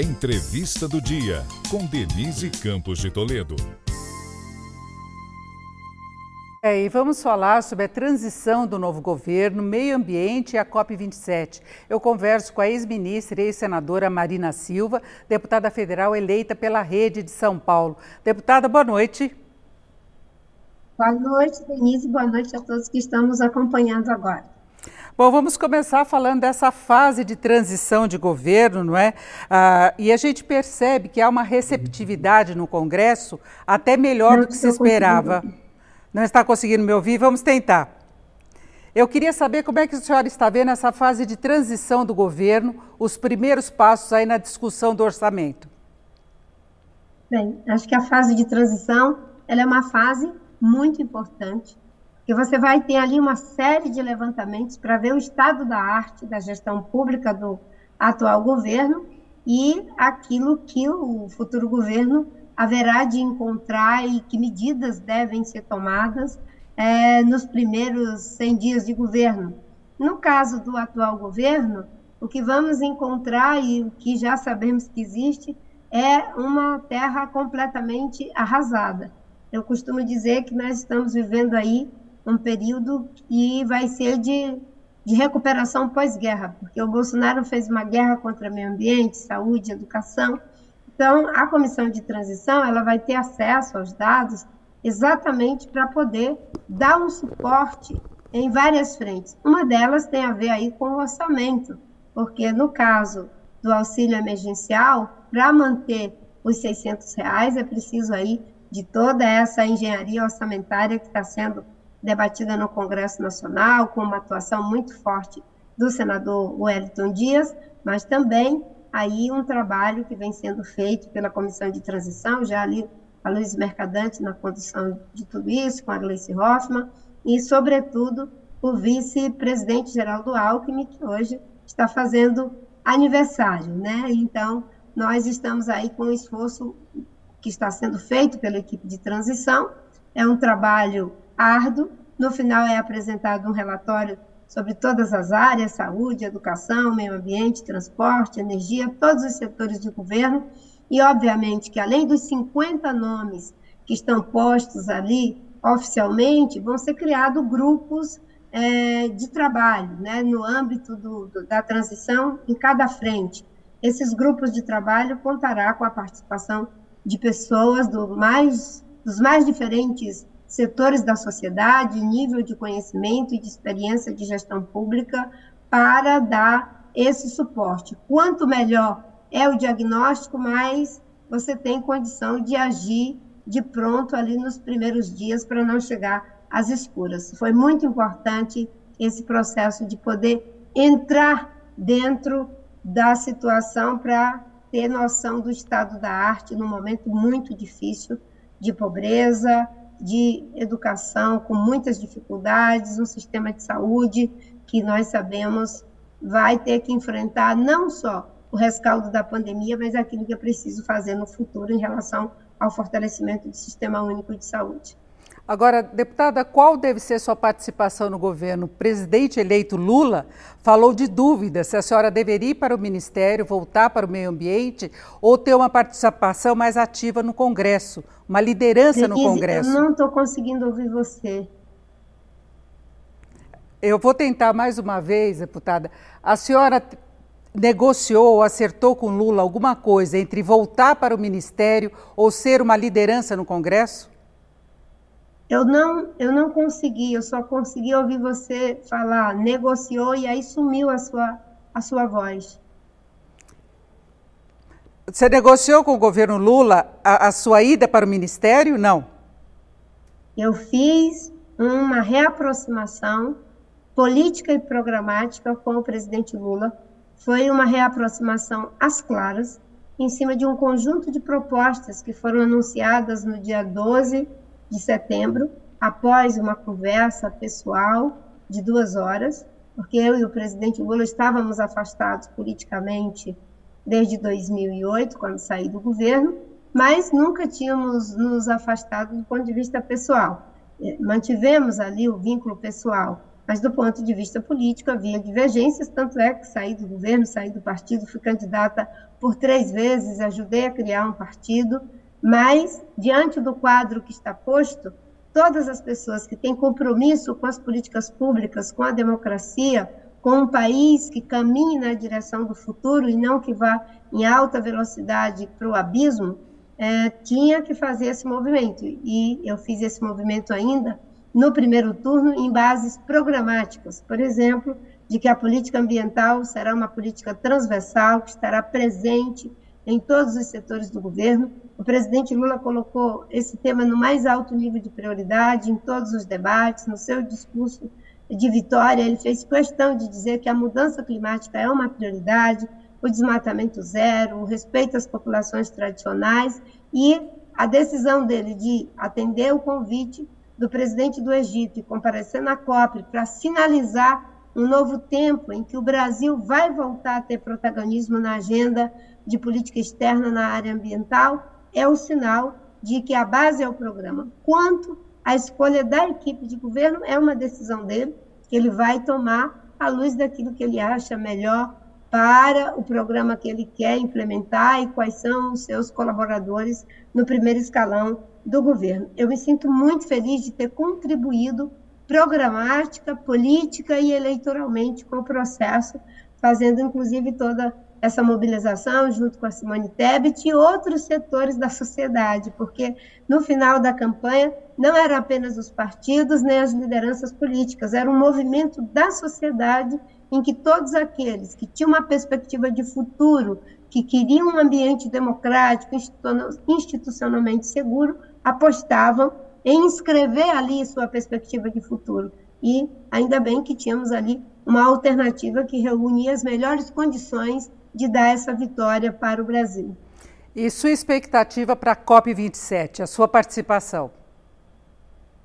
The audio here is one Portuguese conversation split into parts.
Entrevista do Dia, com Denise Campos de Toledo. É, e vamos falar sobre a transição do novo governo, meio ambiente e a COP27. Eu converso com a ex-ministra e ex-senadora Marina Silva, deputada federal eleita pela Rede de São Paulo. Deputada, boa noite. Boa noite, Denise. Boa noite a todos que estamos acompanhando agora. Bom, vamos começar falando dessa fase de transição de governo, não é? Ah, e a gente percebe que há uma receptividade no Congresso até melhor não do que se esperava. Não está conseguindo me ouvir? Vamos tentar. Eu queria saber como é que a senhora está vendo essa fase de transição do governo, os primeiros passos aí na discussão do orçamento. Bem, acho que a fase de transição ela é uma fase muito importante que você vai ter ali uma série de levantamentos para ver o estado da arte da gestão pública do atual governo e aquilo que o futuro governo haverá de encontrar e que medidas devem ser tomadas é, nos primeiros 100 dias de governo. No caso do atual governo, o que vamos encontrar e o que já sabemos que existe é uma terra completamente arrasada. Eu costumo dizer que nós estamos vivendo aí um período que vai ser de, de recuperação pós-guerra, porque o Bolsonaro fez uma guerra contra meio ambiente, saúde, educação. Então, a comissão de transição ela vai ter acesso aos dados exatamente para poder dar um suporte em várias frentes. Uma delas tem a ver aí com o orçamento, porque no caso do auxílio emergencial, para manter os 600 reais é preciso aí de toda essa engenharia orçamentária que está sendo debatida no Congresso Nacional, com uma atuação muito forte do senador Wellington Dias, mas também aí um trabalho que vem sendo feito pela Comissão de Transição, já ali a Luiz Mercadante na condução de tudo isso, com a Gleice Hoffmann, e, sobretudo, o vice-presidente geral do Alckmin, que hoje está fazendo aniversário, né? Então, nós estamos aí com o esforço que está sendo feito pela equipe de transição, é um trabalho árduo. No final é apresentado um relatório sobre todas as áreas, saúde, educação, meio ambiente, transporte, energia, todos os setores de governo. E, obviamente, que além dos 50 nomes que estão postos ali oficialmente, vão ser criados grupos é, de trabalho, né, no âmbito do, do, da transição em cada frente. Esses grupos de trabalho contará com a participação de pessoas do mais, dos mais diferentes setores da sociedade, nível de conhecimento e de experiência de gestão pública para dar esse suporte. Quanto melhor é o diagnóstico, mais você tem condição de agir de pronto ali nos primeiros dias para não chegar às escuras. Foi muito importante esse processo de poder entrar dentro da situação para ter noção do estado da arte num momento muito difícil de pobreza, de educação com muitas dificuldades, um sistema de saúde que nós sabemos vai ter que enfrentar não só o rescaldo da pandemia, mas aquilo que é preciso fazer no futuro em relação ao fortalecimento do Sistema Único de Saúde. Agora, deputada, qual deve ser sua participação no governo? O presidente eleito Lula falou de dúvida se a senhora deveria ir para o ministério, voltar para o meio ambiente ou ter uma participação mais ativa no Congresso, uma liderança no Congresso. Eu não estou conseguindo ouvir você. Eu vou tentar mais uma vez, deputada. A senhora negociou ou acertou com Lula alguma coisa entre voltar para o ministério ou ser uma liderança no Congresso? Eu não, eu não consegui, eu só consegui ouvir você falar, negociou e aí sumiu a sua, a sua voz. Você negociou com o governo Lula a, a sua ida para o ministério? Não. Eu fiz uma reaproximação política e programática com o presidente Lula. Foi uma reaproximação às claras, em cima de um conjunto de propostas que foram anunciadas no dia 12 de setembro, após uma conversa pessoal de duas horas, porque eu e o presidente Lula estávamos afastados politicamente desde 2008, quando saí do governo, mas nunca tínhamos nos afastado do ponto de vista pessoal. É, mantivemos ali o vínculo pessoal, mas do ponto de vista político havia divergências, tanto é que saí do governo, saí do partido, fui candidata por três vezes, ajudei a criar um partido, mas diante do quadro que está posto, todas as pessoas que têm compromisso com as políticas públicas, com a democracia, com um país que caminhe na direção do futuro e não que vá em alta velocidade para o abismo, é, tinha que fazer esse movimento. E eu fiz esse movimento ainda no primeiro turno em bases programáticas, por exemplo, de que a política ambiental será uma política transversal, que estará presente em todos os setores do governo. O presidente Lula colocou esse tema no mais alto nível de prioridade em todos os debates, no seu discurso de vitória, ele fez questão de dizer que a mudança climática é uma prioridade, o desmatamento zero, o respeito às populações tradicionais e a decisão dele de atender o convite do presidente do Egito e comparecer na COP para sinalizar um novo tempo em que o Brasil vai voltar a ter protagonismo na agenda de política externa na área ambiental, é o sinal de que a base é o programa. Quanto a escolha da equipe de governo é uma decisão dele, que ele vai tomar à luz daquilo que ele acha melhor para o programa que ele quer implementar e quais são os seus colaboradores no primeiro escalão do governo. Eu me sinto muito feliz de ter contribuído programática, política e eleitoralmente com o processo, fazendo inclusive toda essa mobilização junto com a Simone Tebet e outros setores da sociedade, porque no final da campanha não eram apenas os partidos nem as lideranças políticas, era um movimento da sociedade em que todos aqueles que tinham uma perspectiva de futuro, que queriam um ambiente democrático, institucionalmente seguro, apostavam em inscrever ali sua perspectiva de futuro. E ainda bem que tínhamos ali uma alternativa que reunia as melhores condições de dar essa vitória para o Brasil. E sua expectativa para a COP27, a sua participação?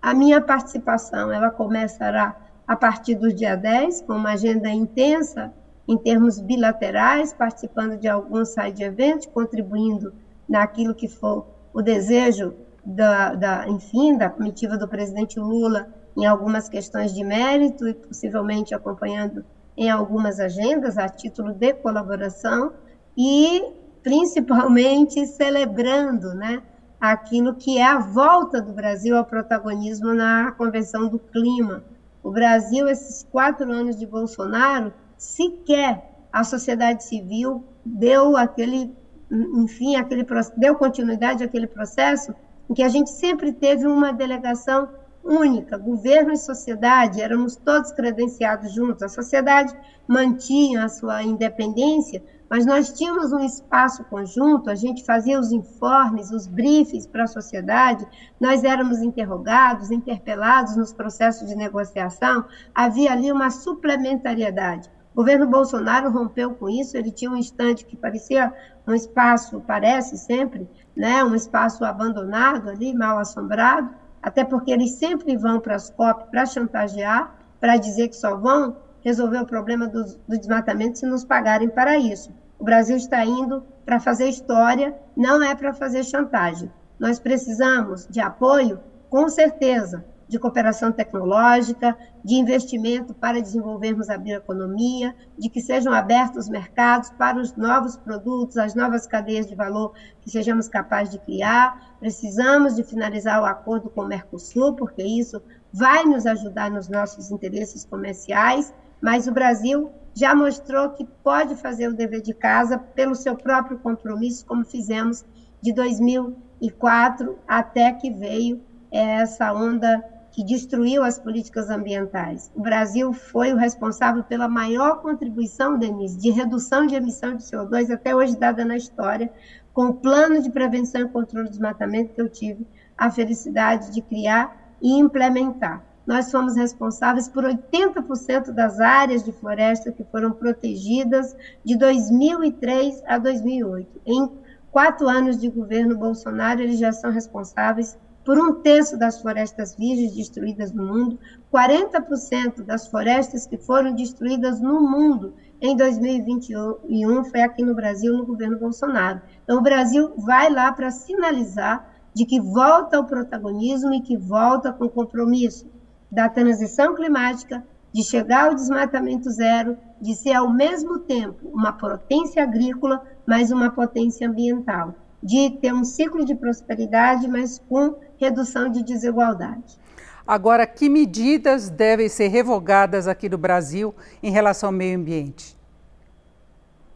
A minha participação, ela começará a partir do dia 10, com uma agenda intensa em termos bilaterais, participando de alguns side eventos, contribuindo naquilo que for o desejo da, da, enfim, da comitiva do presidente Lula em algumas questões de mérito e possivelmente acompanhando em algumas agendas a título de colaboração e principalmente celebrando, né, aquilo que é a volta do Brasil ao protagonismo na Convenção do Clima. O Brasil, esses quatro anos de Bolsonaro, sequer a sociedade civil deu aquele, enfim, aquele deu continuidade àquele processo em que a gente sempre teve uma delegação única, governo e sociedade, éramos todos credenciados juntos. A sociedade mantinha a sua independência, mas nós tínhamos um espaço conjunto, a gente fazia os informes, os briefings para a sociedade, nós éramos interrogados, interpelados nos processos de negociação, havia ali uma suplementariedade. O governo Bolsonaro rompeu com isso, ele tinha um instante que parecia um espaço, parece sempre, né, um espaço abandonado ali, mal assombrado, até porque eles sempre vão para as COP para chantagear, para dizer que só vão resolver o problema do, do desmatamento se nos pagarem para isso. O Brasil está indo para fazer história, não é para fazer chantagem. Nós precisamos de apoio, com certeza, de cooperação tecnológica, de investimento para desenvolvermos a bioeconomia, de que sejam abertos mercados para os novos produtos, as novas cadeias de valor que sejamos capazes de criar. Precisamos de finalizar o acordo com o Mercosul, porque isso vai nos ajudar nos nossos interesses comerciais, mas o Brasil já mostrou que pode fazer o dever de casa pelo seu próprio compromisso, como fizemos de 2004 até que veio essa onda que destruiu as políticas ambientais. O Brasil foi o responsável pela maior contribuição, Denise, de redução de emissão de CO2 até hoje dada na história, com o plano de prevenção e controle do desmatamento que eu tive a felicidade de criar e implementar. Nós fomos responsáveis por 80% das áreas de floresta que foram protegidas de 2003 a 2008. Em quatro anos de governo Bolsonaro, eles já são responsáveis por um terço das florestas virgens destruídas no mundo, 40% das florestas que foram destruídas no mundo em 2021 foi aqui no Brasil, no governo Bolsonaro. Então, o Brasil vai lá para sinalizar de que volta ao protagonismo e que volta com compromisso da transição climática, de chegar ao desmatamento zero, de ser ao mesmo tempo uma potência agrícola, mas uma potência ambiental, de ter um ciclo de prosperidade, mas com redução de desigualdade. Agora, que medidas devem ser revogadas aqui no Brasil em relação ao meio ambiente?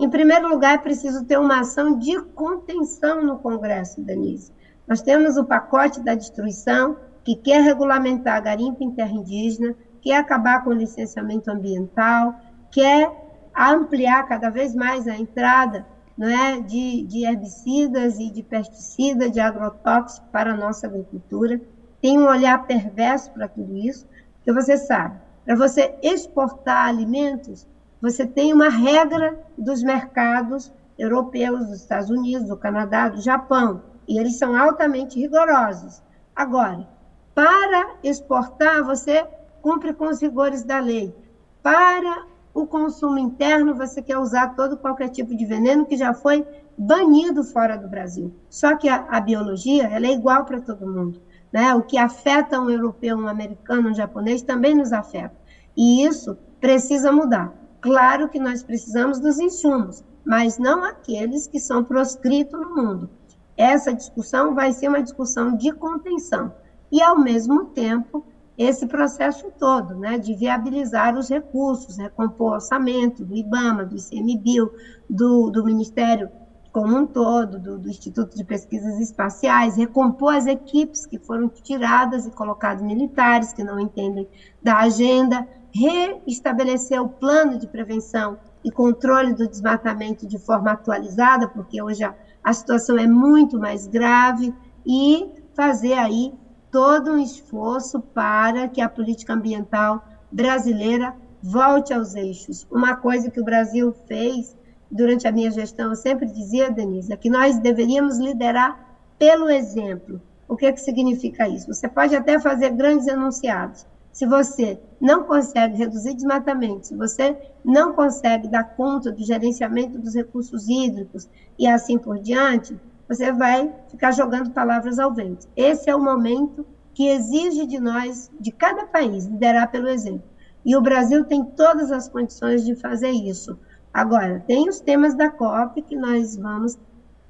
Em primeiro lugar, é preciso ter uma ação de contenção no Congresso, Denise. Nós temos o pacote da destruição, que quer regulamentar a garimpa em terra indígena, quer acabar com o licenciamento ambiental, quer ampliar cada vez mais a entrada é, de, de herbicidas e de pesticidas, de agrotóxicos para a nossa agricultura tem um olhar perverso para tudo isso, porque você sabe, para você exportar alimentos, você tem uma regra dos mercados europeus, dos Estados Unidos, do Canadá, do Japão, e eles são altamente rigorosos. Agora, para exportar, você cumpre com os rigores da lei. Para o consumo interno, você quer usar todo qualquer tipo de veneno que já foi banido fora do Brasil. Só que a, a biologia ela é igual para todo mundo. Né? O que afeta um europeu, um americano, um japonês também nos afeta. E isso precisa mudar. Claro que nós precisamos dos insumos, mas não aqueles que são proscritos no mundo. Essa discussão vai ser uma discussão de contenção e, ao mesmo tempo, esse processo todo, né, de viabilizar os recursos, recompor orçamento do IBAMA, do ICMBio, do, do Ministério como um todo, do, do, Instituto de Pesquisas Espaciais, recompor as equipes que foram tiradas e colocadas militares, que não entendem da agenda, reestabelecer o plano de prevenção e controle do desmatamento de forma atualizada, porque hoje a, a situação é muito mais grave, e fazer aí todo um esforço para que a política ambiental brasileira volte aos eixos. Uma coisa que o Brasil fez durante a minha gestão, eu sempre dizia, Denise, é que nós deveríamos liderar pelo exemplo. O que, é que significa isso? Você pode até fazer grandes enunciados. Se você não consegue reduzir desmatamento, se você não consegue dar conta do gerenciamento dos recursos hídricos e assim por diante, você vai ficar jogando palavras ao vento. Esse é o momento que exige de nós, de cada país, liderar pelo exemplo. E o Brasil tem todas as condições de fazer isso. Agora, tem os temas da COP que nós vamos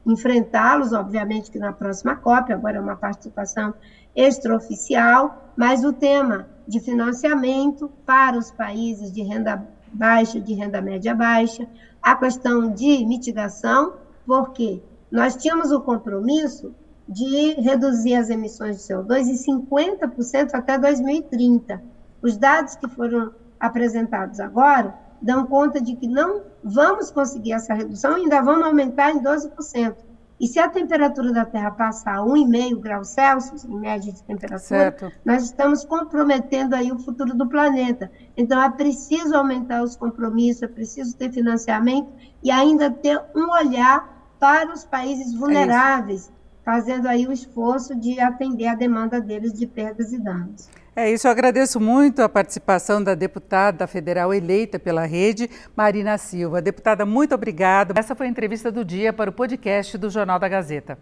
enfrentá-los, obviamente que na próxima COP, agora é uma participação extraoficial, mas o tema de financiamento para os países de renda baixa, de renda média baixa, a questão de mitigação, porque nós tínhamos o compromisso de reduzir as emissões de CO2 em 50% até 2030. Os dados que foram apresentados agora dão conta de que não vamos conseguir essa redução e ainda vamos aumentar em 12%. E se a temperatura da Terra passar a 1,5 graus Celsius, em média de temperatura, certo. nós estamos comprometendo aí o futuro do planeta. Então, é preciso aumentar os compromissos, é preciso ter financiamento e ainda ter um olhar para os países é vulneráveis, é fazendo aí o esforço de atender a demanda deles de perdas e danos. É isso, eu agradeço muito a participação da deputada federal eleita pela rede, Marina Silva. Deputada, muito obrigada. Essa foi a entrevista do dia para o podcast do Jornal da Gazeta.